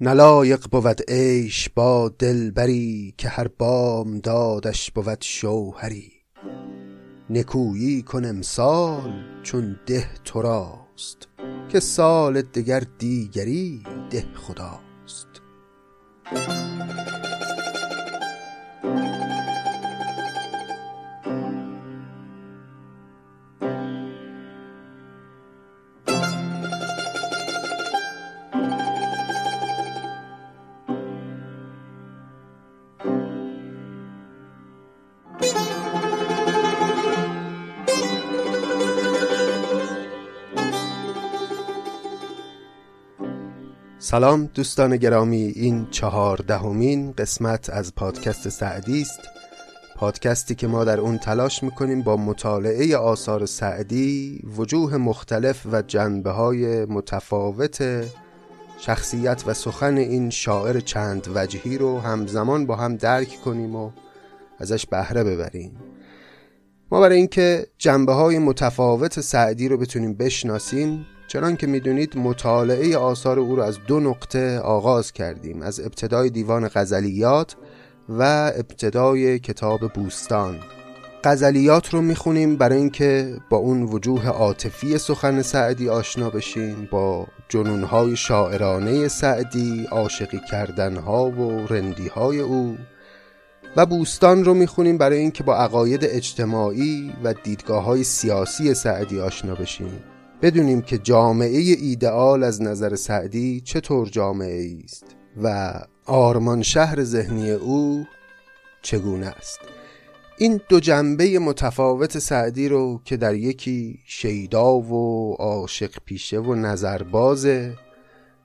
نلایق بود عیش با دلبری که هر بام دادش بود شوهری. نکویی کن امسال چون ده تو راست که سال دگر دیگری ده خداست. سلام دوستان گرامی این چهاردهمین قسمت از پادکست سعدی است. پادکستی که ما در اون تلاش می‌کنیم با مطالعه آثار سعدی وجوه مختلف و جنبه های متفاوت شخصیت و سخن این شاعر چند وجهی رو همزمان با هم درک کنیم و ازش بهره ببریم. ما برای اینکه جنبه های متفاوت سعدی رو بتونیم بشناسیم چنان که می‌دونید مطالعه آثار او را از دو نقطه آغاز کردیم از ابتدای دیوان غزلیات و ابتدای کتاب بوستان. غزلیات رو می‌خونیم برای اینکه با اون وجوه عاطفی سخن سعدی آشنا بشیم با جنونهای شاعرانه سعدی عاشقی کردنها و رندیهای او. و بوستان رو می‌خونیم برای اینکه با عقاید اجتماعی و دیدگاه های سیاسی سعدی آشنا بشیم بدونیم که جامعه ایدئال از نظر سعدی چطور جامعه است و آرمان شهر ذهنی او چگونه است. این دو جنبه متفاوت سعدی رو که در یکی شیدا و عاشق پیشه و نظربازه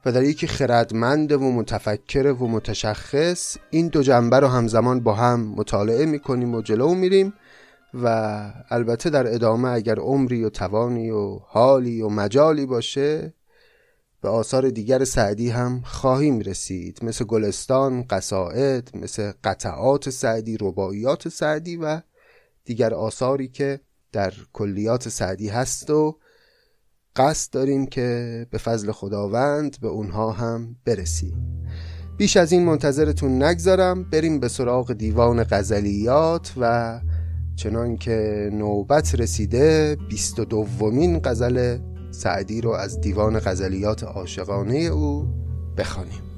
و در یکی خردمند و متفکر و متشخص این دو جنبه رو همزمان با هم مطالعه می‌کنیم و جلو میریم. و البته در ادامه اگر عمری و توانی و حالی و مجالی باشه به آثار دیگر سعدی هم خواهیم رسید. مثل گلستان، قصائد، مثل قطعات سعدی، رباعیات سعدی و دیگر آثاری که در کلیات سعدی هست و قصد داریم که به فضل خداوند به اونها هم برسیم. بیش از این منتظرتون نگذارم. بریم به سراغ دیوان غزلیات و چنان که نوبت رسیده بیست و دومین غزل سعدی رو از دیوان غزلیات عاشقانه او بخوانیم.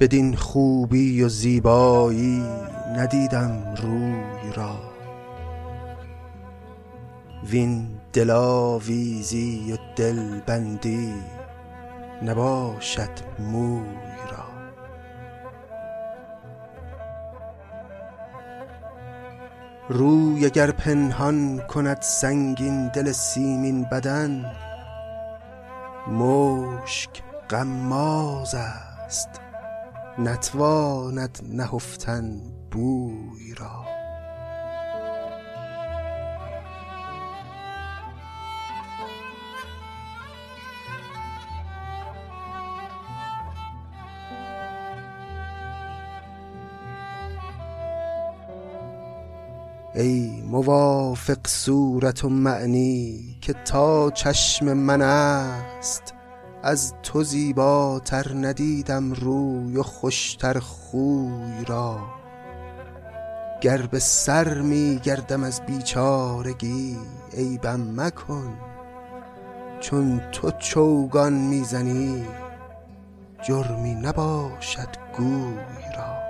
بدین خوبی و زیبایی ندیدم روی را. وین دلاویزی و دلبندی نباشد موی را. روی اگر پنهان کند سنگین دل سیمین بدن مشک غماز است. نتواند نهفتن بوی را. ای موافق صورت و معنی که تا چشم من است از تو زیباتر ندیدم روی و خوشتر خوی را. گر به سر می گردم از بیچارگی عیبم مکن چون تو چوگان می‌زنی جرمی نباشد گوی را.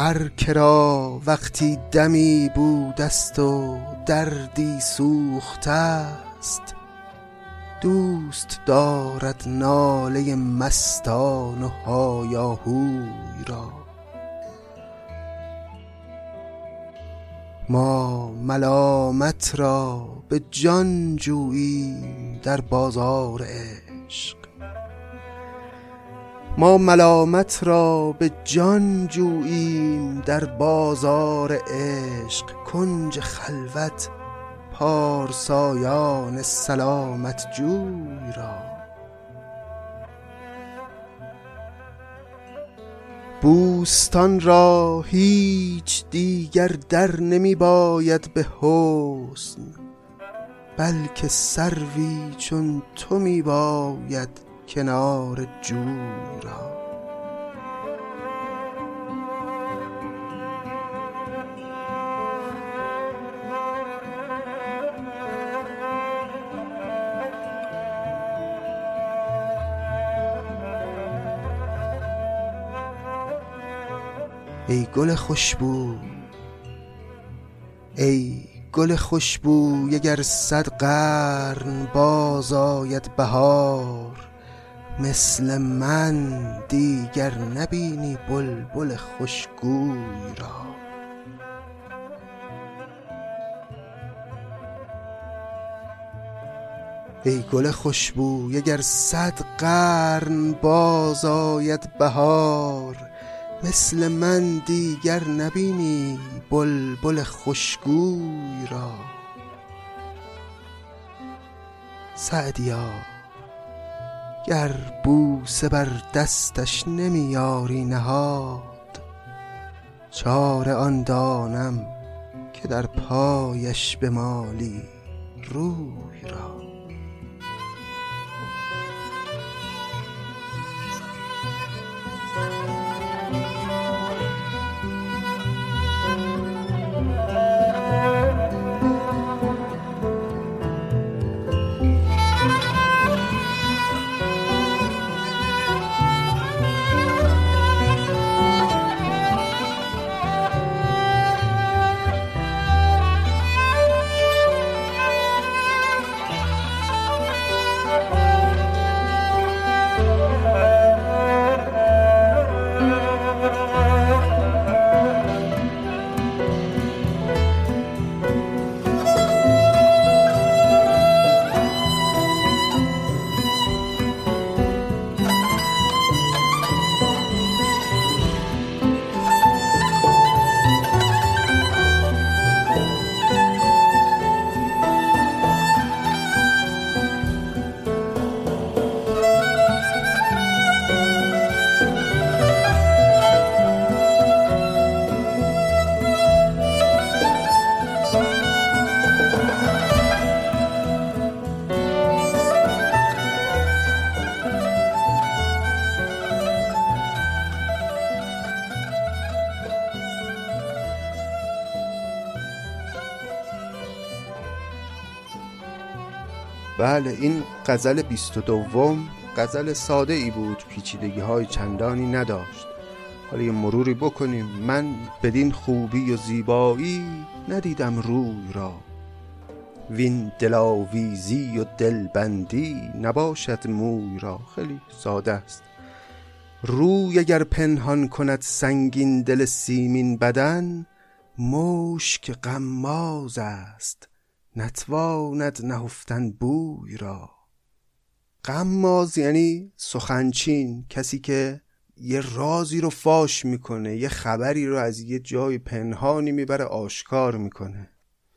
هر کرا وقتی دمی بودست و دردی سوخته است دوست دارد ناله مستان و هایاهوی را. ما ملامت را به جان جوییم در بازار عشق. ما ملامت را به جان جوییم در بازار عشق کنج خلوت پارسایان سلامت جوی را. بوستان را هیچ دیگر در نمی باید به حسن بلکه سروی چون تو می باید کنار جوی را. ای گل خوشبو ای گل خوشبو اگر صد قرن باز آید بهار. مثل من دیگر نبینی بلبل خوشگوی را. ای گل خوشبو اگر صد قرن باز آید بهار مثل من دیگر نبینی بلبل خوشگوی را. سعدیا گر بوسه بر دستش نمیاری نهاد چاره آن دانم که در پایش بمالی روی را بله این غزل بیست و دوم غزل ساده ای بود پیچیدگی های چندانی نداشت. حالا یه مروری بکنیم. من بدین خوبی و زیبایی ندیدم روی را. وین دلاویزی و دلبندی نباشد موی را. خیلی ساده است. روی اگر پنهان کند سنگین دل سیمین بدن مشک غماز است. نتواند نهفتن بوی را. قماز یعنی سخنچین کسی که یه رازی رو فاش می‌کنه یه خبری رو از یه جای پنهانی می‌بره آشکار می‌کنه.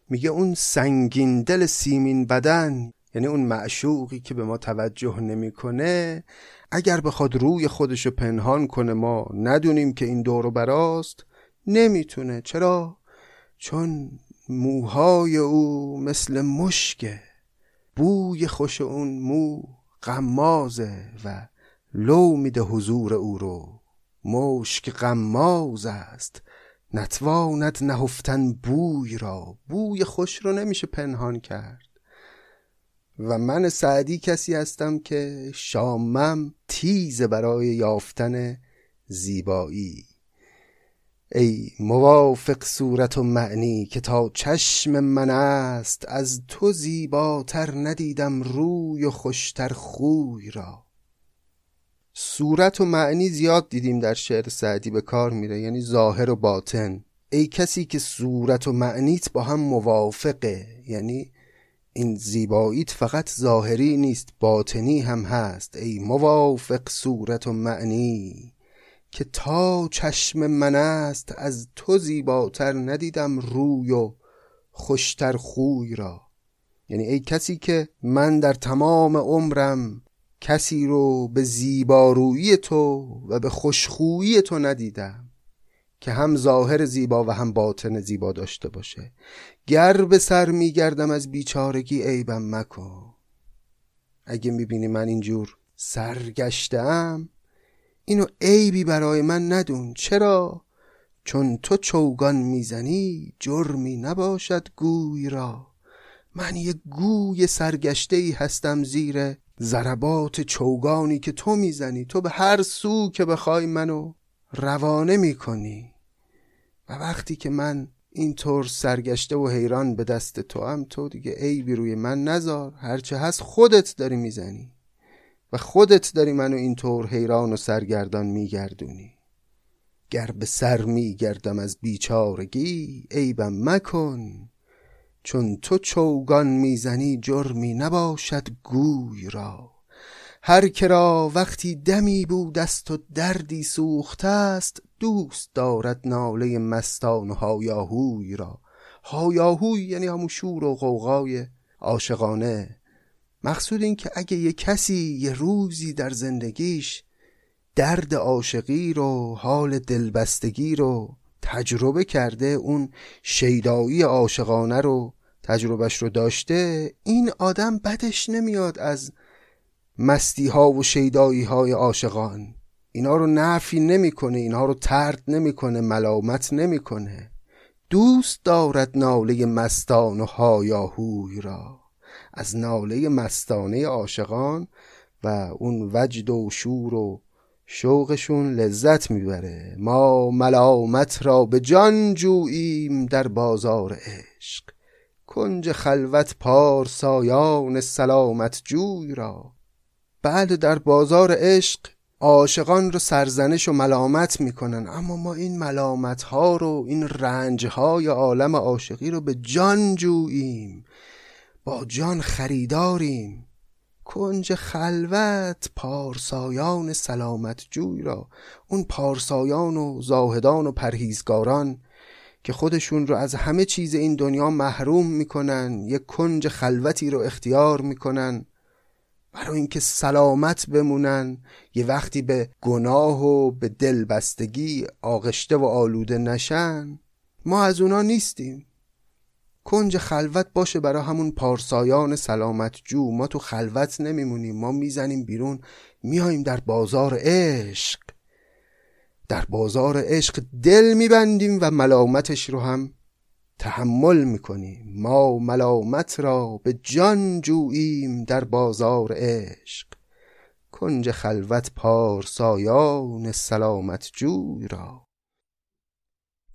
میگه اون سنگین دل سیمین بدن یعنی اون معشوقی که به ما توجه نمی‌کنه اگر بخواد روی خودشو پنهان کنه ما ندونیم که این دورو براست نمی‌تونه. چرا؟ چون موهای او مثل مشکه بوی خوش اون مو غمازه و لو میده حضور او رو. مشک غماز است. نتواند نهفتن بوی را. بوی خوش رو نمیشه پنهان کرد. و من سعدی کسی هستم که شامم تیز برای یافتن زیبایی. ای موافق صورت و معنی که تا چشم من است از تو زیباتر ندیدم روی و خوشتر خوی را. صورت و معنی زیاد دیدیم در شعر سعدی به کار میره یعنی ظاهر و باطن. ای کسی که صورت و معنیت با هم موافقه یعنی این زیباییت فقط ظاهری نیست باطنی هم هست. ای موافق صورت و معنی. که تا چشم من است از تو زیباتر ندیدم روی و خوشتر خوی را. یعنی ای کسی که من در تمام عمرم کسی رو به زیبارویی تو و به خوشخویی تو ندیدم که هم ظاهر زیبا و هم باطن زیبا داشته باشه. گر به سر میگردم از بیچارگی عیبم مکن. اگه می‌بینی من اینجور سرگشتم اینو عیبی برای من ندون. چرا؟ چون تو چوگان می‌زنی جرمی نباشد گوی را. من یه گوی سرگشته ای هستم زیر ضربات چوگانی که تو می‌زنی. تو به هر سو که بخوای منو روانه می‌کنی. و وقتی که من اینطور سرگشته و حیران به دست تو هم تو دیگه عیبی روی من نزار هرچه هست خودت داری می‌زنی. و خودت داری منو اینطور حیران و سرگردان میگردونی. گر به سر میگردم از بیچارگی عیبم مکن. چون تو چوگان می‌زنی جرمی نباشد گوی را. هر کرا وقتی دمی بود است و دردی سوخته است دوست دارد ناله مستان و هایاهوی را. هایاهوی یعنی همون شور و غوغای عاشقانه. مقصود این که اگه یه کسی یه روزی در زندگیش درد عاشقی رو حال دلبستگی رو تجربه کرده اون شیدایی عاشقانه رو تجربهش رو داشته این آدم بدش نمیاد از مستی ها و شیدایی های عاشقان. اینا رو نفی نمی‌کنه اینها رو ترد نمی‌کنه ملامت نمی‌کنه. دوست دارد ناله مستان و هایاهوی را. از ناله مستانه عاشقان و اون وجد و شور و شوقشون لذت می‌بره. ما ملامت را به جان جوییم در بازار عشق. کنج خلوت پارسایان سلامت جوی را. بعد در بازار عشق عاشقان رو سرزنش و ملامت می‌کنن. اما ما این ملامت ها رو این رنج های عالم عاشقی رو به جان جوییم. با جان خریداریم. کنج خلوت پارسایان سلامت جوی را. اون پارسایان و زاهدان و پرهیزگاران که خودشون رو از همه چیز این دنیا محروم می‌کنن یک کنج خلوتی رو اختیار می‌کنن. برای اینکه سلامت بمونن یه وقتی به گناه و به دلبستگی آغشته و آلوده نشن ما از اونا نیستیم. کنج خلوت باشه برای همون پارسایان سلامت جو. ما تو خلوت نمیمونیم ما می‌زنیم بیرون میاییم در بازار عشق. در بازار عشق دل میبندیم و ملامتش رو هم تحمل می‌کنیم. ما ملامت را به جان جوییم در بازار عشق. کنج خلوت پارسایان سلامت جوی را.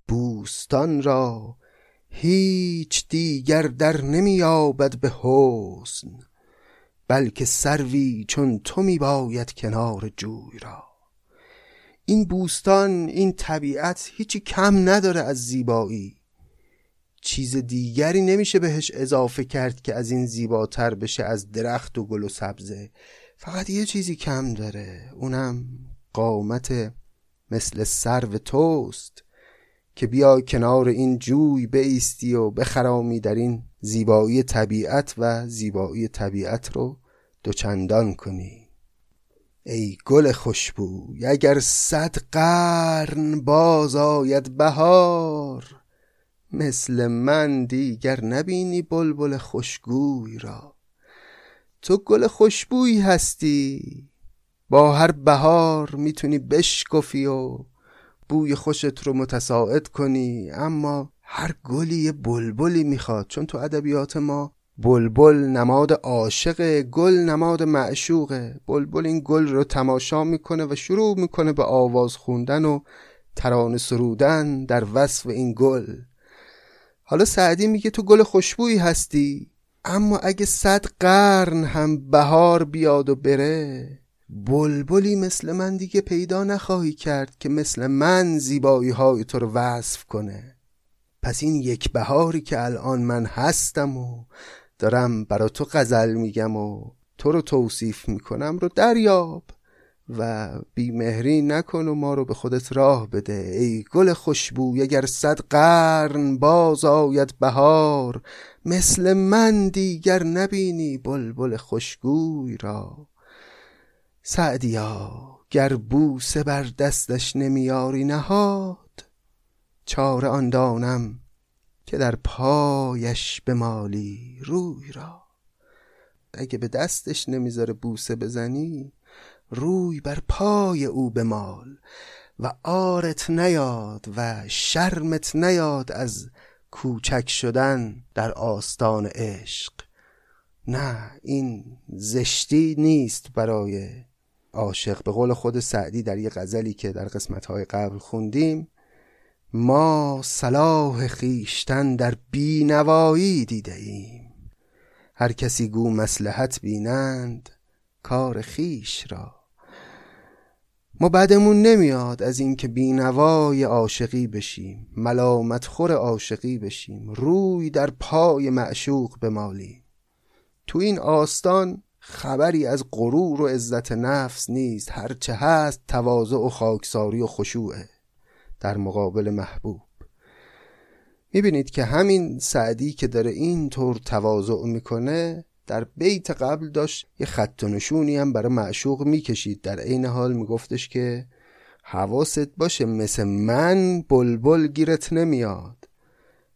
بوستان را هیچ دیگر در نمییابد به حسن بلکه سروی چون تو میباید کنار جوی را. این بوستان این طبیعت هیچی کم نداره از زیبایی. چیز دیگری نمیشه بهش اضافه کرد که از این زیباتر بشه از درخت و گل و سبزه. فقط یه چیزی کم داره اونم قامت مثل سرو توست. که بیا کنار این جوی بیستی و بخرامی در این زیبایی طبیعت و زیبایی طبیعت رو دوچندان کنی. ای گل خوشبوی اگر صد قرن باز آید بهار مثل من دیگر نبینی بلبل خوشگوی را. تو گل خوشبویی هستی با هر بهار می‌تونی بشکفی و بوی خوشت رو متساعد کنی اما هر گلی یه بلبلی می‌خواد. چون تو ادبیات ما بلبل نماد عاشق گل نماد معشوقه. بلبل این گل رو تماشا می‌کنه و شروع می‌کنه به آواز خوندن و ترانه سرودن در وصف این گل. حالا سعدی میگه تو گل خوشبویی هستی اما اگه صد قرن هم بهار بیاد و بره بلبلی مثل من دیگه پیدا نخواهی کرد که مثل من زیبایی های تو رو وصف کنه. پس این یک بهاری که الان من هستم و دارم برا تو غزل میگم و تو رو توصیف می‌کنم رو دریاب و بیمهری نکن و ما رو به خودت راه بده. ای گل خوشبو اگر صد قرن باز آید بهار مثل من دیگر نبینی بلبل خوشگوی را. سعدیا گر بوسه بر دستش نمیاری نهاد. چاره آن دانم که در پایش بمالی روی را. اگه به دستش نمی‌ذاره بوسه بزنی روی بر پای او بمال و آرت نیاد و شرمت نیاد از کوچک شدن در آستان عشق. نه این زشتی نیست برای عاشق. به قول خود سعدی در یه غزلی که در قسمتهای قبل خوندیم ما صلاح خیشتن در بینوایی دیده ایم. هر کسی گو مسلحت بینند کار خیش را. ما بعدمون نمیاد از اینکه بینوای عاشقی بشیم ملامت خور عاشقی بشیم روی در پای معشوق بمالیم. تو این آستان خبری از غرور و عزت نفس نیست. هرچه هست تواضع و خاکساری و خشوعه در مقابل محبوب. می‌بینید که همین سعدی که داره این طور تواضع می‌کنه در بیت قبل داشت یه خط نشونی هم برای معشوق می‌کشید. در عین حال میگفتش که حواست باشه مثل من بلبل گیرت نمیاد.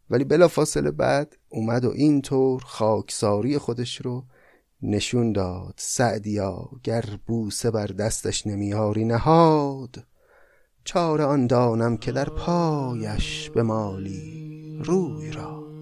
ولی بلا فاصله بعد اومد و اینطور خاکساری خودش رو نشون داد سعدیا گر بوسه بر دستش نمیاری نهاد. چاره آن دانم که در پایش به مالی روی را.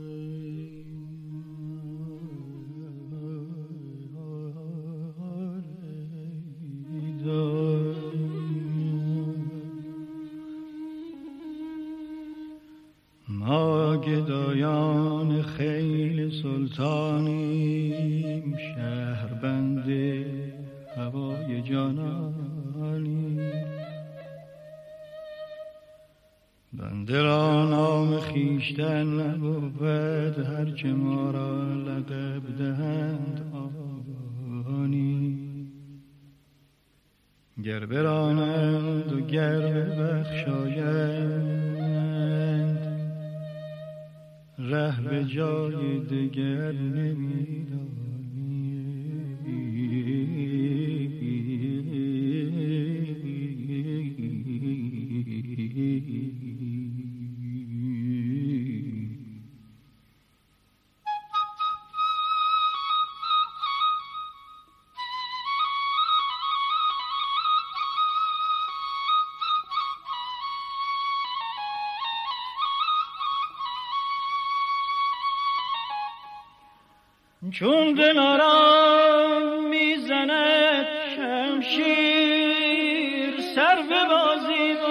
سر به بازی و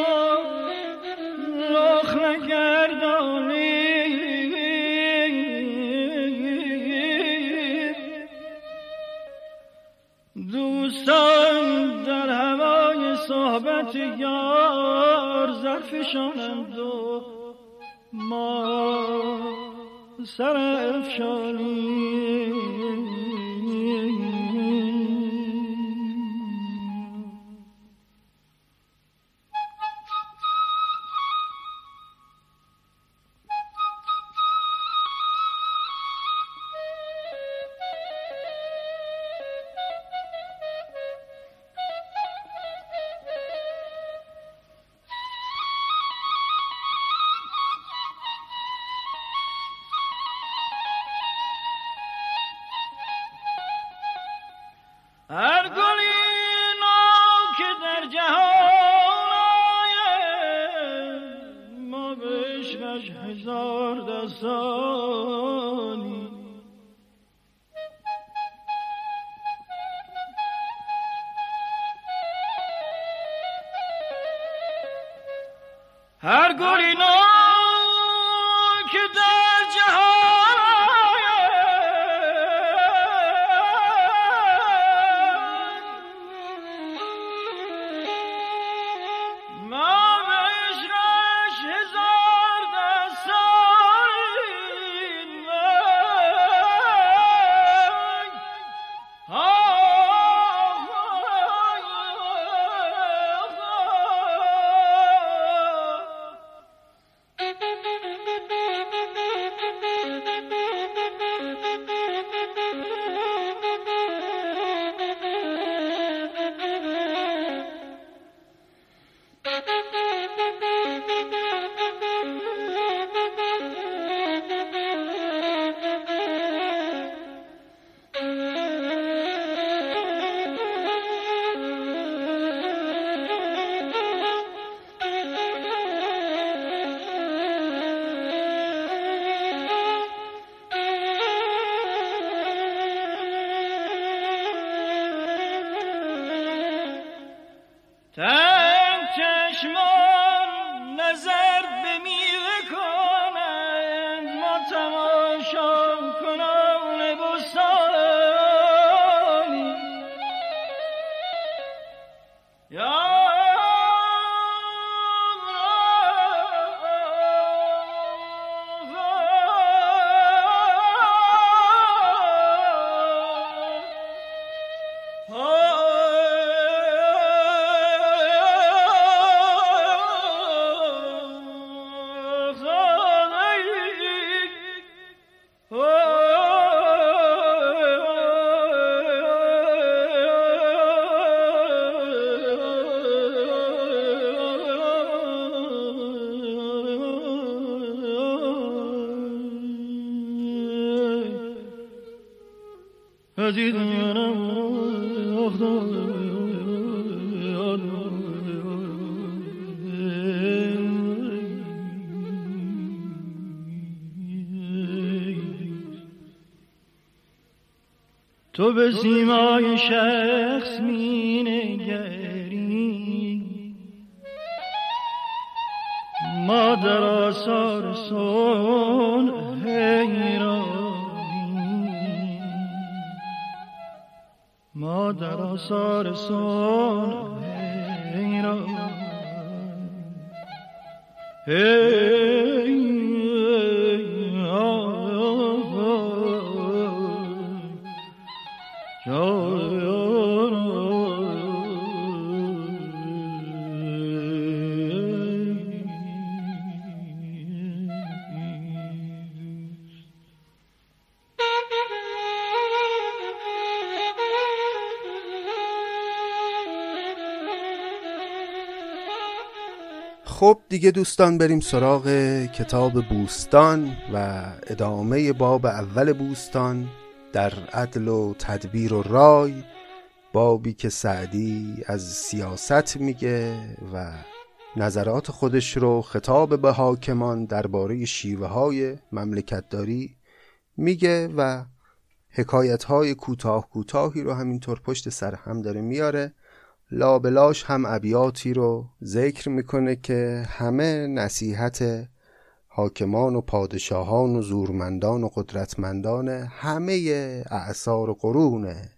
رخ نگردانی دوستان در هوای صحبت یار زرفشانند و ما سر افشانی تو به سیمای شخص می دیگه دوستان بریم سراغ کتاب بوستان و ادامه باب اول بوستان در عدل و تدبیر و رای بابی که سعدی از سیاست میگه و نظرات خودش رو خطاب به حاکمان درباره شیوه های مملکتداری میگه و حکایت های کوتاه کوتاهی رو همینطور پشت سر هم داره میاره. لابلاش هم ابیاتی رو ذکر می‌کنه که همه نصیحت حاکمان و پادشاهان و زورمندان و قدرتمندان همه اعثار و قرونه.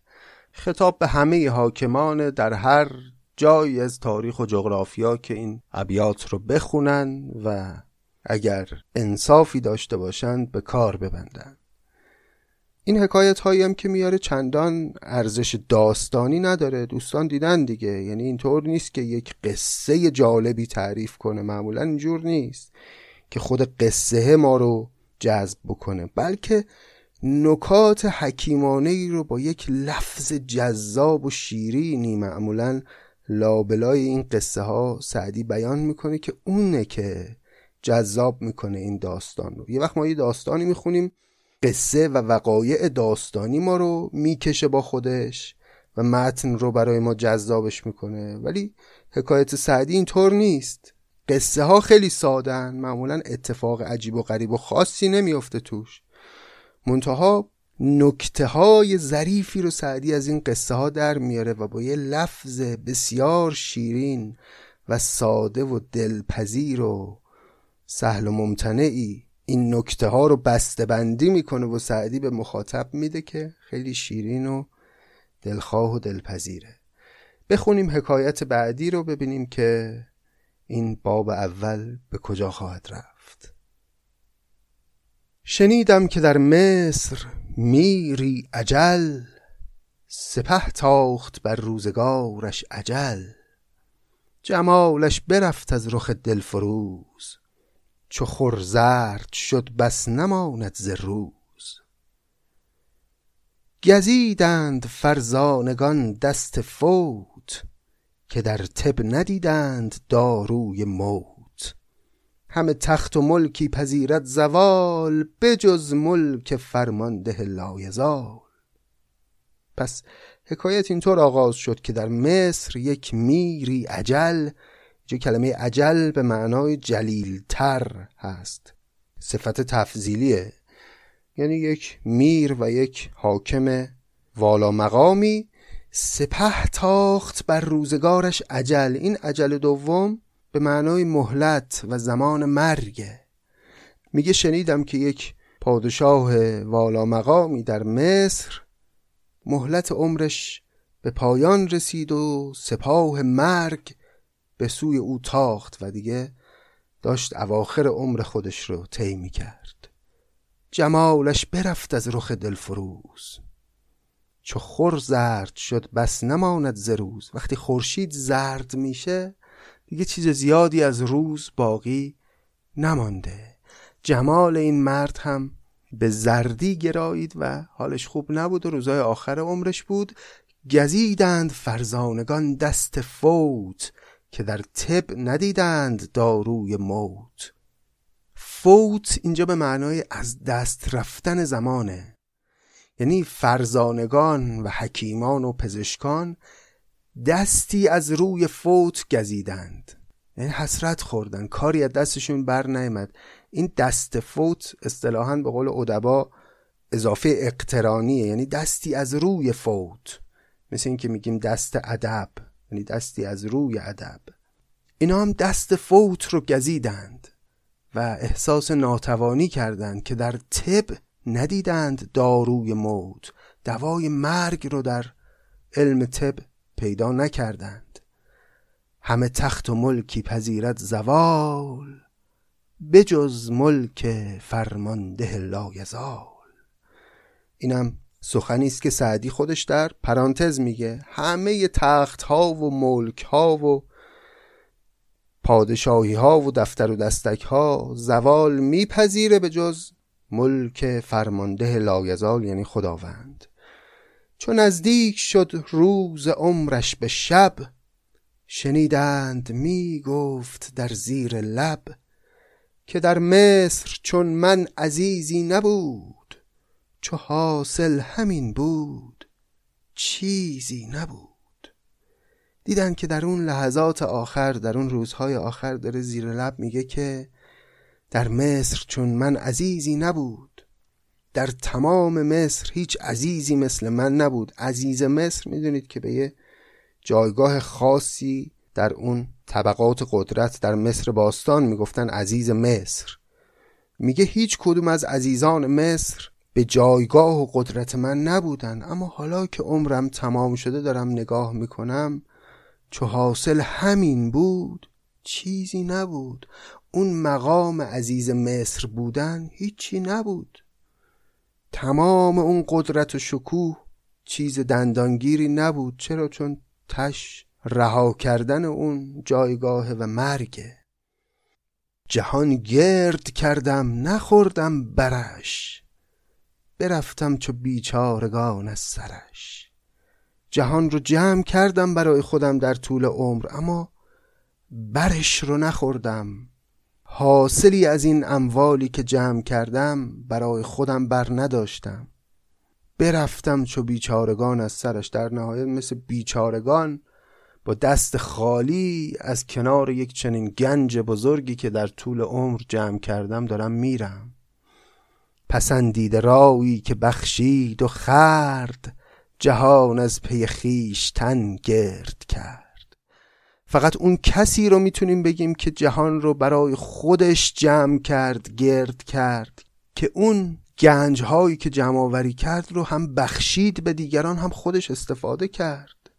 خطاب به همه حاکمان در هر جایی از تاریخ و جغرافیا که این ابیات رو بخونن و اگر انصافی داشته باشند به کار ببندن این حکایت هایی هم که میاره چندان ارزش داستانی نداره. دوستان دیدن دیگه. یعنی اینطور نیست که یک قصه جالبی تعریف کنه. معمولا اینجور نیست که خود قصه ما رو جذب بکنه بلکه نکات حکیمانه ای رو با یک لفظ جذاب و شیرینی معمولا لابلای این قصه ها سعدی بیان می‌کنه که اونه که جذاب می‌کنه این داستان رو. یه وقت ما یه داستانی می‌خونیم قصه و وقایع داستانی ما رو می‌کشه با خودش و متن رو برای ما جذابش می‌کنه. ولی حکایت سعدی اینطور نیست. قصه ها خیلی سادن معمولا اتفاق عجیب و غریب و خاصی نمیافته توش. منتها نکته های ظریفی رو سعدی از این قصه ها در میاره و با یه لفظ بسیار شیرین و ساده و دلپذیر و سهل و ممتنعی این نکته ها رو بسته بندی می‌کنه و سعدی به مخاطب میده که خیلی شیرین و دلخواه و دلپذیره. بخونیم حکایت بعدی رو ببینیم که این باب اول به کجا خواهد رفت. شنیدم که در مصر میری عجل سپه تاخت بر روزگارش عجل جمالش برفت از رخ دلفروز. چو خور زرد شد بس نماند ز روز. گزیدند فرزانگان دست فوت که در طب ندیدند داروی موت. همه تخت و ملکی پذیرد زوال بجز ملک فرمانده لایزال. پس حکایت اینطور آغاز شد که در مصر یک میری عجل جو کلمه عجل به معنای جلیلتر هست. صفت تفضیلیه. یعنی یک میر و یک حاکم والا مقامی سپه تاخت بر روزگارش عجل. این عجل دوم به معنای مهلت و زمان مرگه میگه شنیدم که یک پادشاه والا مقامی در مصر مهلت عمرش به پایان رسید و سپاه مرگ به سوی او تاخت و دیگه داشت اواخر عمر خودش رو طی کرد جمالش برفت از رخ دلفروز. چو خور زرد شد بس نماند ز روز. وقتی خورشید زرد میشه دیگه چیز زیادی از روز باقی نمانده. جمال این مرد هم به زردی گرایید و حالش خوب نبود و روزای آخر عمرش بود. گزیدند فرزانگان دست فوت. که در طب ندیدند داروی موت. فوت اینجا به معنای از دست رفتن زمانه. یعنی فرزانگان و حکیمان و پزشکان دستی از روی فوت گزیدند. یعنی حسرت خوردن کاری از دستشون بر نیامد. این دست فوت اصطلاحا به قول ادبا اضافه اقترانیه یعنی دستی از روی فوت. مثل اینکه میگیم دست ادب. یعنی دستی از روی ادب. اینا هم دست فوت رو گزیدند و احساس ناتوانی کردند که در طب ندیدند داروی موت. دوای مرگ رو در علم طب پیدا نکردند. همه تخت و ملکی پذیرت زوال بجز ملک فرمانده لایزال. اینم سخنی است که سعدی خودش در پرانتز میگه. همه تخت ها و ملک ها و پادشاهی ها و دفتر و دستک ها زوال میپذیره به جز ملک فرمانده لایزال یعنی خداوند. چون نزدیک شد روز عمرش به شب شنیدند می گفت در زیر لب که در مصر چون من عزیزی نبود. چو حاصل همین بود چیزی نبود. دیدن که در اون لحظات آخر در اون روزهای آخر داره زیر لب میگه که در مصر چون من عزیزی نبود در تمام مصر هیچ عزیزی مثل من نبود. عزیز مصر می‌دونید که به یه جایگاه خاصی در اون طبقات قدرت در مصر باستان می‌گفتن عزیز مصر. میگه هیچ کدوم از عزیزان مصر به جایگاه و قدرت من نبودن. اما حالا که عمرم تمام شده دارم نگاه می‌کنم چو حاصل همین بود چیزی نبود. اون مقام عزیز مصر بودن هیچی نبود. تمام اون قدرت و شکوه چیز دندانگیری نبود. چرا؟ چون تش رها کردن اون جایگاه و مرگه جهان گرد کردم نخوردم برش. برفتم چو بیچارگان از سرش. جهان رو جمع کردم برای خودم در طول عمر اما برش رو نخوردم. حاصلی از این اموالی که جمع کردم برای خودم بر نداشتم. برفتم چو بیچارگان از سرش در نهایت مثل بیچارگان با دست خالی از کنار یک چنین گنج بزرگی که در طول عمر جمع کردم دارم میرم. پسندیده رایی که بخشید و خرد جهان از پی تن گرد کرد. فقط اون کسی رو می‌تونیم بگیم که جهان رو برای خودش جمع کرد گرد کرد که اون گنج هایی که جمع آوری کرد رو هم بخشید به دیگران هم خودش استفاده کرد.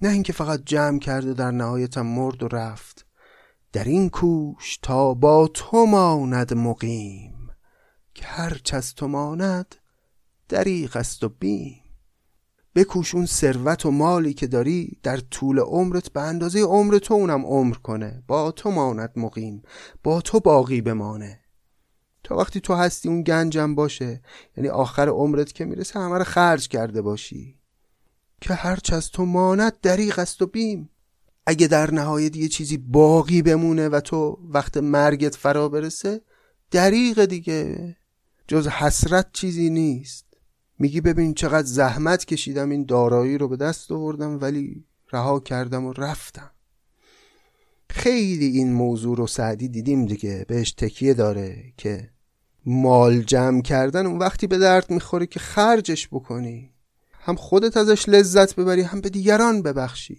نه اینکه فقط جمع کرد و در نهایت هم مرد و رفت. در این کوش تا با تو ماند مقیم. که هرچ از تو ماند دریغ است و بیم. بکوش اون ثروت و مالی که داری در طول عمرت به اندازه عمر تو اونم عمر کنه. با تو ماند مقیم با تو باقی بمانه. تا وقتی تو هستی اون گنجم باشه یعنی آخر عمرت که می‌رسه همه رو خرج کرده باشی. که هرچ از تو ماند دریغ است و بیم. اگه در نهایت یه چیزی باقی بمونه و تو وقت مرگت فرا برسه دریغ دیگه. جز حسرت چیزی نیست. میگی ببین چقدر زحمت کشیدم این دارایی رو به دست آوردم ولی رها کردم و رفتم. خیلی این موضوع رو سعدی دیدیم دیگه بهش تکیه داره که مال جمع کردن اون وقتی به درد می‌خوره که خرجش بکنی. هم خودت ازش لذت ببری هم به دیگران ببخشی.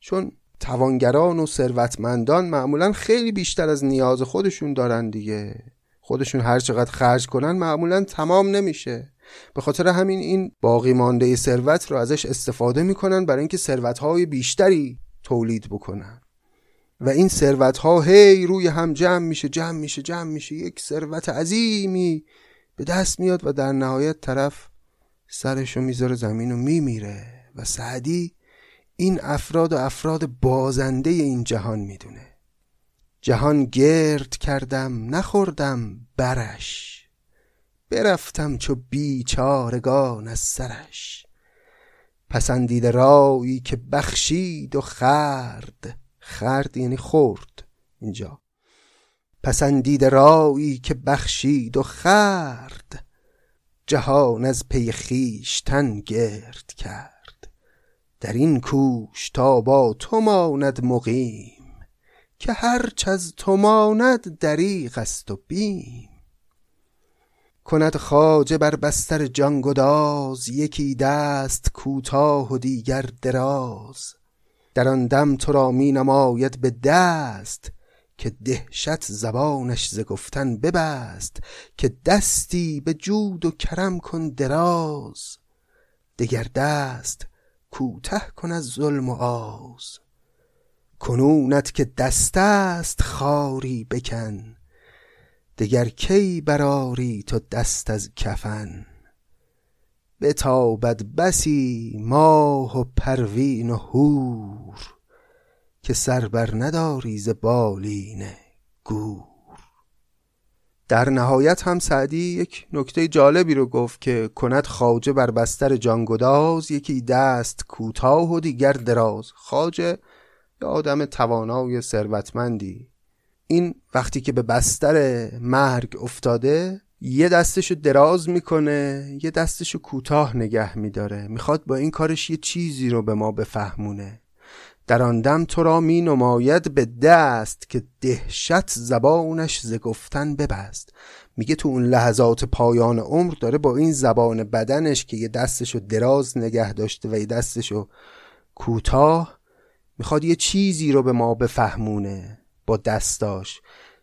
چون توانگران و ثروتمندان معمولا خیلی بیشتر از نیاز خودشون دارن دیگه. خودشون هر چقدر خرج کنن معمولا تمام نمیشه. به خاطر همین این باقی مانده ثروت رو ازش استفاده می‌کنن برای اینکه ثروت های بیشتری تولید بکنن. و این ثروت ها هی روی هم جمع میشه جمع میشه جمع میشه. یک ثروت عظیمی به دست میاد و در نهایت طرف سرشو می‌ذاره زمین و میمیره و سعدی این افراد و افراد بازنده این جهان می‌دونه. جهان گرد کردم نخوردم برش. برفتم چو بیچارگان از سرش. پسندید رایی که بخشید و خرد. خرد یعنی خورد اینجا. پسندید رایی که بخشید و خرد. جهان از پی خویشتن گرد کرد. در این کوش تا با تو ماند مقیم. که هرچ از تو ماند دریغ است و بیم. کند خواجه بر بستر جان گداز یکی دست کوتاه و دیگر دراز. در آن دم تو را می نماید به دست که دهشت زبانش ز گفتن ببست که دستی به جود و کرم کن دراز. دگر دست کوته کن از ظلم و آز. کنونت که دست است خاری بکن دگر کی براری تو دست از کفن؟ بتابد بسی ماه و پروین و هور که سر بر نداری ز بالین گور. در نهایت هم سعدی یک نکته جالبی رو گفت که کند خاجه بر بستر جانگداز یکی دست کوتاه و دیگر دراز. خاجه یا آدم توانای ثروتمندی. این وقتی که به بستر مرگ افتاده یه دستشو دراز می‌کنه یه دستشو کوتاه نگه میداره. می‌خواد با این کارش یه چیزی رو به ما بفهمونه. در آن دم تو را می نماید به دست که دهشت زبانش ز گفتن ببست. میگه تو اون لحظات پایان عمر داره با این زبان بدنش که یه دستشو دراز نگه داشته و یه دستشو کوتاه می‌خواد یه چیزی رو به ما بفهمونه. با دستاش.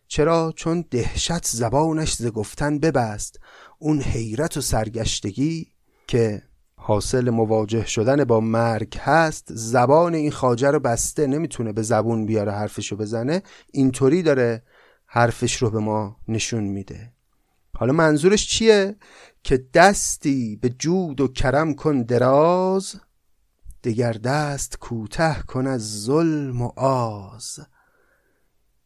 چرا؟ چون دهشت زبانش ز گفتن ببست. اون حیرت و سرگشتگی که حاصل مواجه شدن با مرگ هست زبان این خاجه رو بسته نمی‌تونه به زبون بیاره حرفشو بزنه. اینطوری داره حرفش رو به ما نشون میده. حالا منظورش چیه؟ که دستی به جود و کرم کن دراز دگر دست کوته کن از ظلم و آز.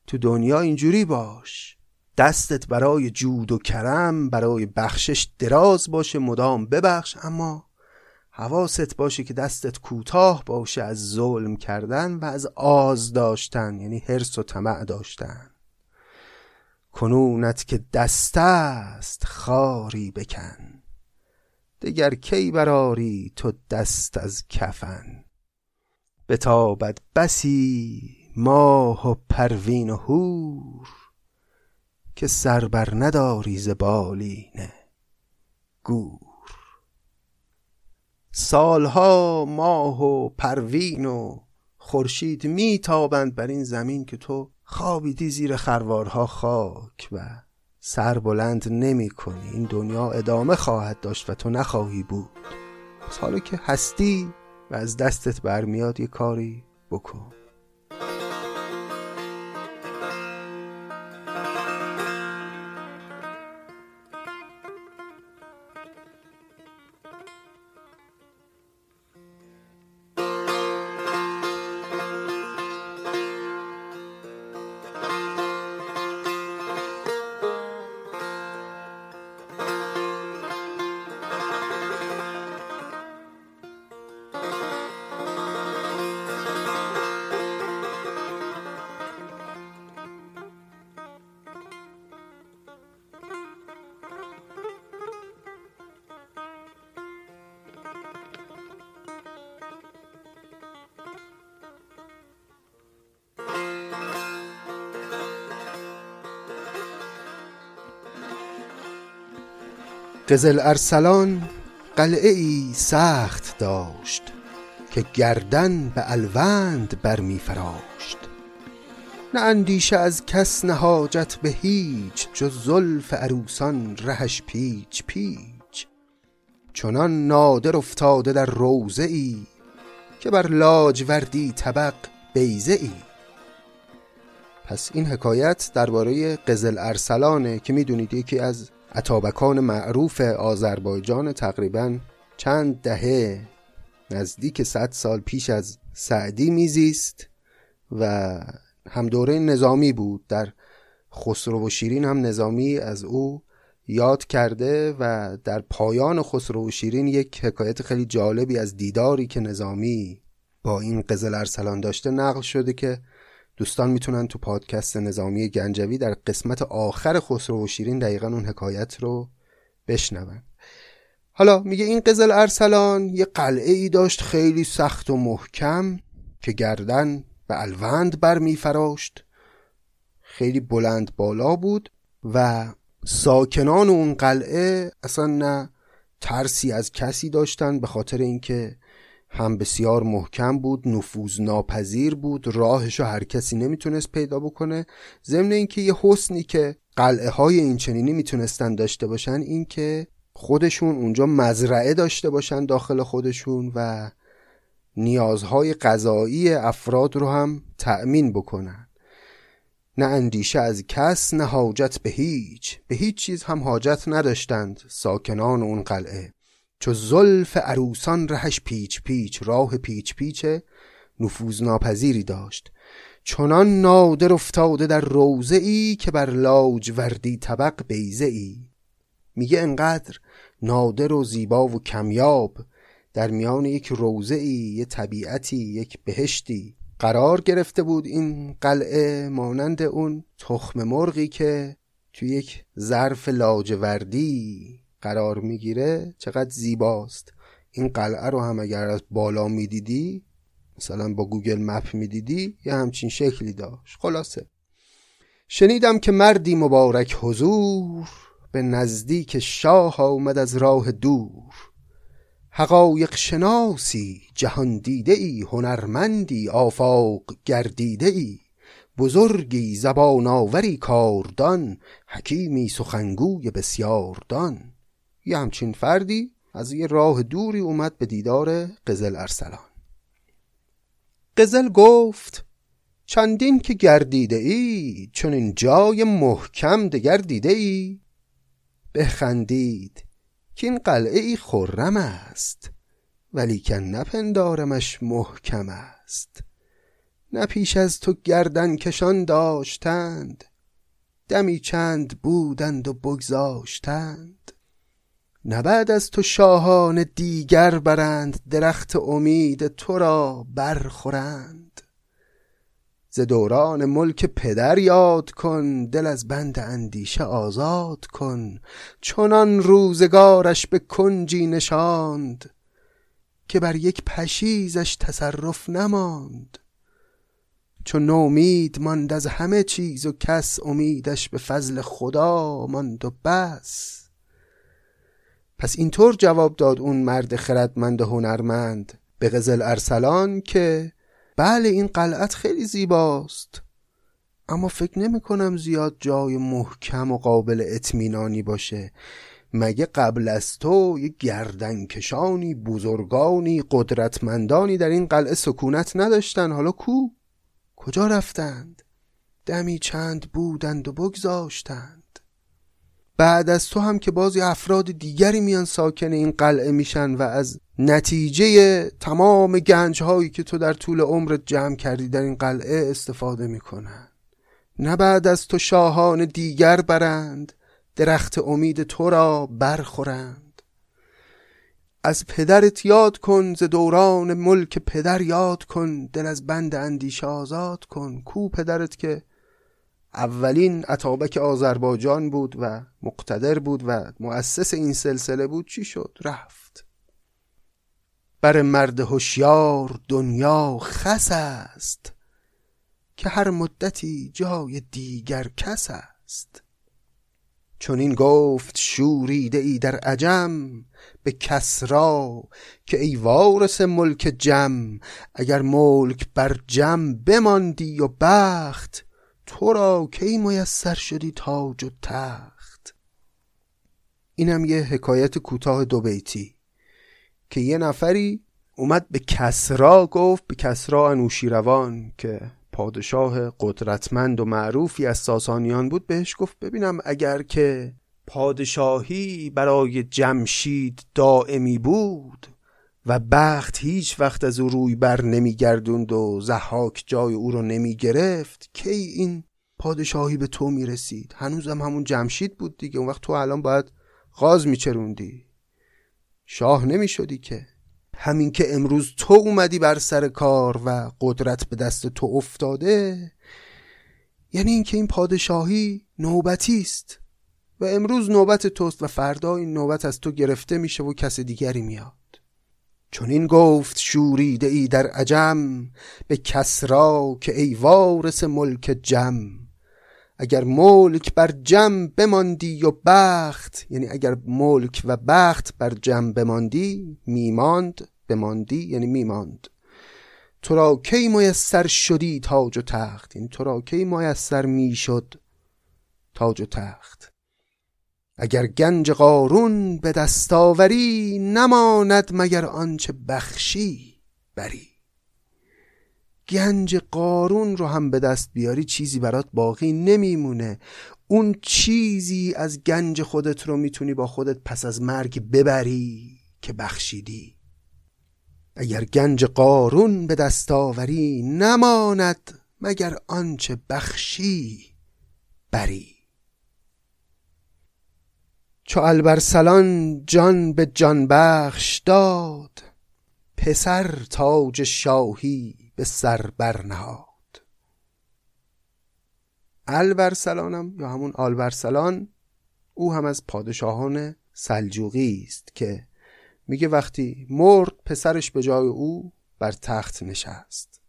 تو دنیا اینجوری باش دستت برای جود و کرم برای بخشش دراز باشه مدام ببخش اما حواست باشه که دستت کوتاه باشه از ظلم کردن و از آز داشتن یعنی حرس و طمع داشتن. کنونت که دست است خاری بکن. دگر کی براری تو دست از کفن؟ بتابد بسی ماه و پروین و هور که سر بر نداری ز بالین گور. سالها ماه و پروین و خورشید میتابند بر این زمین که تو خوابیدی زیر خروارها خاک و سر بلند نمی کنی. این دنیا ادامه خواهد داشت و تو نخواهی بود. حالا که هستی و از دستت برمیاد یه کاری بکن. قزل ارسلان قلعه ای سخت داشت که گردن به الوند برمی فراشت نه اندیشه از کس نه حاجت به هیچ جز زلف عروسان رهش پیچ پیچ. چنان نادر افتاده در روزه ای که بر لاجوردی طبق بیزه ای پس این حکایت درباره قزل ارسلانه که می‌دونید یکی از اتابکان معروف آذربایجان تقریبا چند دهه نزدیک صد سال پیش از سعدی میزیست و هم دوره نظامی بود. در خسرو و شیرین هم نظامی از او یاد کرده و در پایان خسرو و شیرین یک حکایت خیلی جالبی از دیداری که نظامی با این قزل ارسلان داشته نقل شده که دوستان می‌تونن تو پادکست نظامی گنجوی در قسمت آخر خسرو و شیرین دقیقا اون حکایت رو بشنون. حالا میگه این قزل ارسلان یه قلعه ای داشت خیلی سخت و محکم که گردن به الوند بر میفراشت خیلی بلند بالا بود و ساکنان اون قلعه اصلا نه ترسی از کسی داشتن به خاطر اینکه هم بسیار محکم بود نفوذ ناپذیر بود راهش هر کسی نمی‌تونست پیدا بکنه. ضمن اینکه یه حسنی که قلعه های این چنینی می‌تونستن داشته باشن اینکه خودشون اونجا مزرعه داشته باشن داخل خودشون و نیازهای غذایی افراد رو هم تأمین بکنن. نه اندیشه از کس نه حاجت به هیچ. به هیچ چیز هم حاجت نداشتند ساکنان اون قلعه. چو زلف عروسان رهش پیچ پیچ راه پیچ پیچ نفوذ ناپذیری داشت. چنان نادر افتاده در روزه ای که بر لاجوردی طبق بیزه ای. میگه انقدر نادر و زیبا و کمیاب در میان یک روزه ای یه طبیعتی یک بهشتی قرار گرفته بود این قلعه مانند اون تخم مرغی که توی یک ظرف لاجوردی قرار می‌گیره چقدر زیباست. این قلعه رو هم اگر از بالا می‌دیدی مثلا با گوگل مپ می‌دیدی یه همچین شکلی داشت. خلاصه. شنیدم که مردی مبارک حضور به نزدیک شاه آمد از راه دور. حقایق شناسی جهان دیده ای هنرمندی آفاق گردیده ای بزرگی زبان آوری کاردان حکیمی سخنگوی بسیاردان. یه همچین فردی از یه راه دوری اومد به دیدار قزل ارسلان. قزل گفت چندین که گردیده ای چون این جای محکم دگر دیده ای؟ بخندید که این قلعه ای خرم است ولیکن نپندارمش محکم است. نه پیش از تو گردن کشان داشتند دمی چند بودند و بگذاشتند. نه بعد از تو شاهان دیگر برند درخت امید تو را برخورند. ز دوران ملک پدر یاد کن دل از بند اندیشه آزاد کن. چنان روزگارش به کنجی نشاند که بر یک پشیزش تصرف نماند. چون نومید ماند از همه چیز و کس امیدش به فضل خدا ماند و بس. پس اینطور جواب داد اون مرد خردمند و هنرمند به قزل ارسلان که بله این قلعت خیلی زیباست اما فکر نمی کنم زیاد جای محکم و قابل اطمینانی باشه. مگه قبل از تو یه گردنکشانی بزرگانی قدرتمندانی در این قلعه سکونت نداشتن؟ حالا کو؟ کجا رفتند؟ دمی چند بودند و بگذاشتند. بعد از تو هم که بازی افراد دیگری میان ساکن این قلعه میشن و از نتیجه تمام گنج هایی که تو در طول عمرت جمع کردی در این قلعه استفاده می‌کنن. نه بعد از تو شاهان دیگر برند درخت امید تو را برخورند. از پدرت یاد کن ز دوران ملک پدر یاد کن دل از بند اندیشه آزاد کن. کو پدرت که اولین عطابک آذربایجان بود و مقتدر بود و مؤسس این سلسله بود چی شد؟ رفت. بر مرد هوشیار دنیا خس است که هر مدتی جای دیگر کس است. چون این گفت شوریده ای در عجم به کسرا که ای وارث ملک جم اگر ملک بر جم بماندی و بخت تو را کی میسر شدی تاج و تخت؟ اینم یه حکایت کوتاه دو بیتی که یه نفری اومد به کسرا گفت به کسرا انوشیروان که پادشاه قدرتمند و معروفی از ساسانیان بود بهش گفت ببینم اگر که پادشاهی برای جمشید دائمی بود و بخت هیچ وقت از او روی بر نمیگردوند و زحاک جای او رو نمی گرفت کی این پادشاهی به تو می‌رسید؟ هنوزم همون جمشید بود دیگه اون وقت تو الان باید غاز میچروندی. شاه نمی‌شدی که؟ همین که امروز تو اومدی بر سر کار و قدرت به دست تو افتاده یعنی اینکه این پادشاهی نوبتی است و امروز نوبت توست و فردا این نوبت از تو گرفته میشه و کس دیگری میاد. چون این گفت شوریده ای در عجم به کسرا که ای وارث ملک جم. اگر ملک بر جم بماندی و بخت یعنی اگر ملک و بخت بر جم بماندی میماند بماندی یعنی میماند. تو را کی میسر شدی تاج و تخت؟ یعنی تو را کی میسر می‌شد تاج و تخت؟ اگر گنج قارون به دستاوری نماند مگر آنچه بخشی بری. گنج قارون رو هم به دست بیاری چیزی برات باقی نمیمونه. اون چیزی از گنج خودت رو می‌تونی با خودت پس از مرگ ببری که بخشیدی. اگر گنج قارون به دست آوری نماند مگر آنچه بخشی بری. چو البرسلان جان به جان بخش داد پسر تاج شاهی به سر برنهاد البرسلانم یا همون آلبرسلان او هم از پادشاهان سلجوقی است که میگه وقتی مرد پسرش به جای او بر تخت نشست.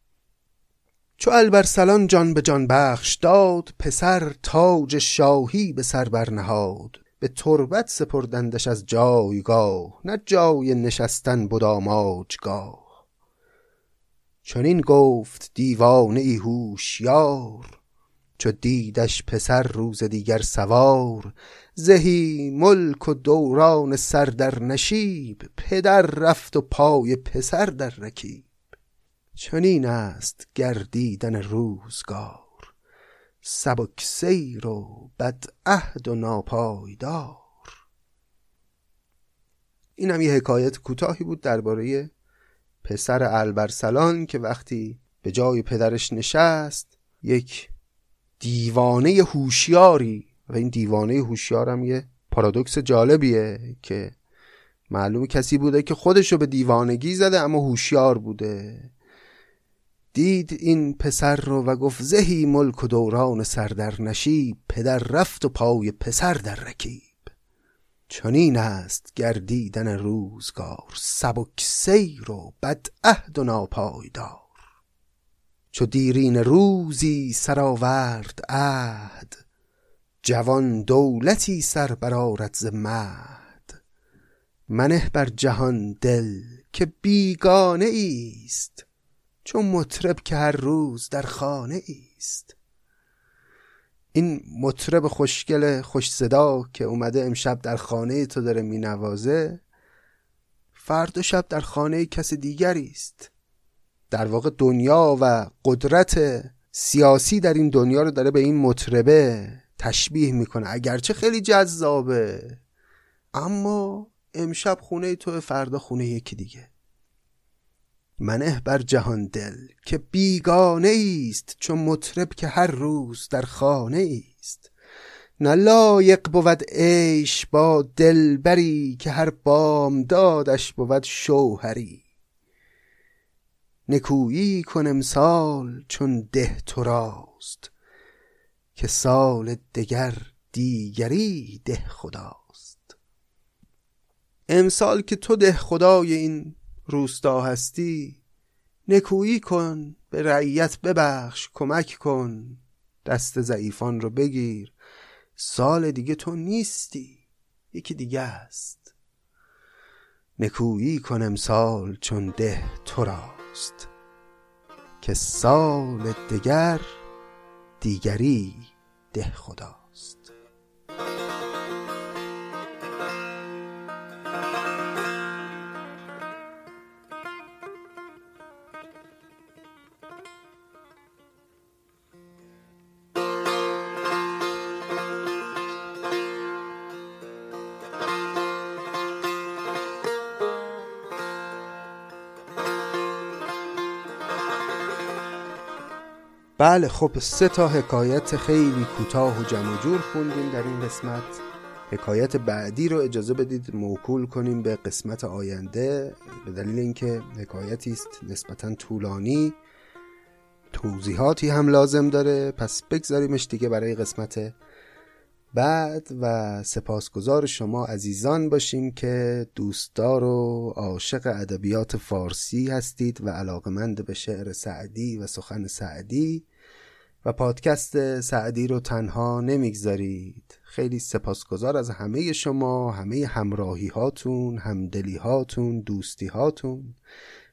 چو البرسلان جان به جان بخش داد پسر تاج شاهی به سر برنهاد به تربت سپردندش از جایگاه نه جای نشستن بداماجگاه چنین گفت دیوانه ای هوشیار چو دیدش پسر روز دیگر سوار زهی ملک و دوران سر در نشیب پدر رفت و پای پسر در رکیب. چنین است گردیدن روزگار. سبک سیر و بد عهد و ناپایدار. اینم یه حکایت کوتاهی بود درباره پسر البرسلان که وقتی به جای پدرش نشست یک دیوانه هوشیاری و این دیوانه هوشیارم یه پارادوکس جالبیه که معلوم کسی بوده که خودشو به دیوانگی زده اما هوشیار بوده. دید این پسر رو و گفت زهی ملک و دوران سر در نشیب پدر رفت و پای پسر در رکیب. چنین است گردیدن روزگار سبک سیر و بد عهد و ناپایدار. چو دیرین روزی سرآورد عهد جوان دولتی سر برآرد ز مهد. منه بر جهان دل که بیگانه ایست چون مطرب که هر روز در خانه است این مطرب خوشگل خوش صدا که اومده امشب در خانه تو داره مینوازه فردا شب در خانه کس دیگری است. در واقع دنیا و قدرت سیاسی در این دنیا رو داره به این مطربه تشبیه می‌کنه. اگرچه خیلی جذابه اما امشب خونه تو فردا خونه یکی دیگه. منه بر جهان دل که بیگانه است چون مطرب که هر روز در خانه است نه لایق بود عیش با دلبری که هر بام دادش بود شوهری. نکویی کن امسال چون ده تو راست که سال دگر دیگری ده خداست. امسال که تو ده خدای این روستا هستی نکویی کن به رعیت ببخش کمک کن دست ضعیفان رو بگیر سال دیگه تو نیستی یکی دیگه است. نکویی کن امسال چون ده تو راست که سال دگر دیگری ده خداست. بله خب سه تا حکایت خیلی کوتاه و جمع جور خوندیم در این قسمت. حکایت بعدی رو اجازه بدید موکول کنیم به قسمت آینده. به دلیل اینکه حکایتی است نسبتا طولانی توضیحاتی هم لازم داره. پس بگذاریمش دیگه برای قسمت بعد و سپاسگزار شما عزیزان باشیم که دوستدار و عاشق ادبیات فارسی هستید و علاقمند به شعر سعدی و سخن سعدی. و پادکست سعدی رو تنها نمی‌گذارید. خیلی سپاسگزار از همه شما همه همراهی هاتون همدلی هاتون دوستی هاتون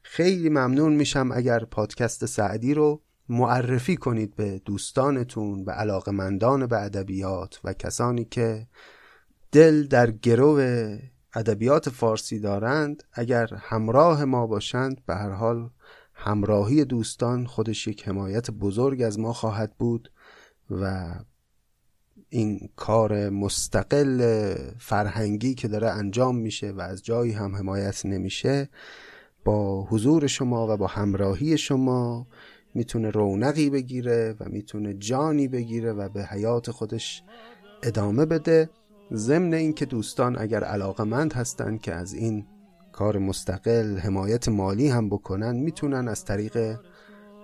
خیلی ممنون میشم اگر پادکست سعدی رو معرفی کنید به دوستانتون و علاقمندان به ادبیات و کسانی که دل در گرو ادبیات فارسی دارند. اگر همراه ما باشند به هر حال همراهی دوستان خودش یک حمایت بزرگ از ما خواهد بود و این کار مستقل فرهنگی که داره انجام میشه و از جایی هم حمایت نمیشه با حضور شما و با همراهی شما می‌تونه رونقی بگیره و می‌تونه جانی بگیره و به حیات خودش ادامه بده. ضمن اینکه دوستان اگر علاقمند هستند که از این کار مستقل حمایت مالی هم بکنن می‌تونن از طریق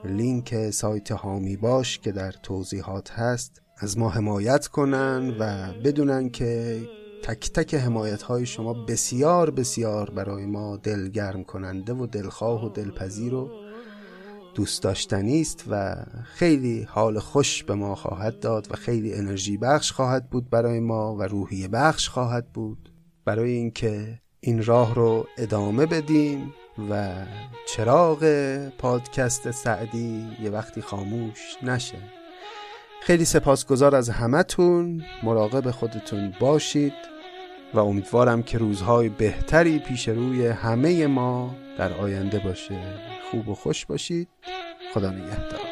لینک سایت هامی باش که در توضیحات هست از ما حمایت کنن و بدونن که تک تک حمایت های شما بسیار بسیار برای ما دلگرم کننده و دلخواه و دلپذیر و دوست داشتنی است و خیلی حال خوش به ما خواهد داد و خیلی انرژی بخش خواهد بود برای ما و روحی بخش خواهد بود. برای اینکه این راه رو ادامه بدیم و چراغ پادکست سعدی یه وقتی خاموش نشه. خیلی سپاسگزار از همتون. مراقب خودتون باشید و امیدوارم که روزهای بهتری پیش روی همه ما در آینده باشه. خوب و خوش باشید. خدا نگهدار.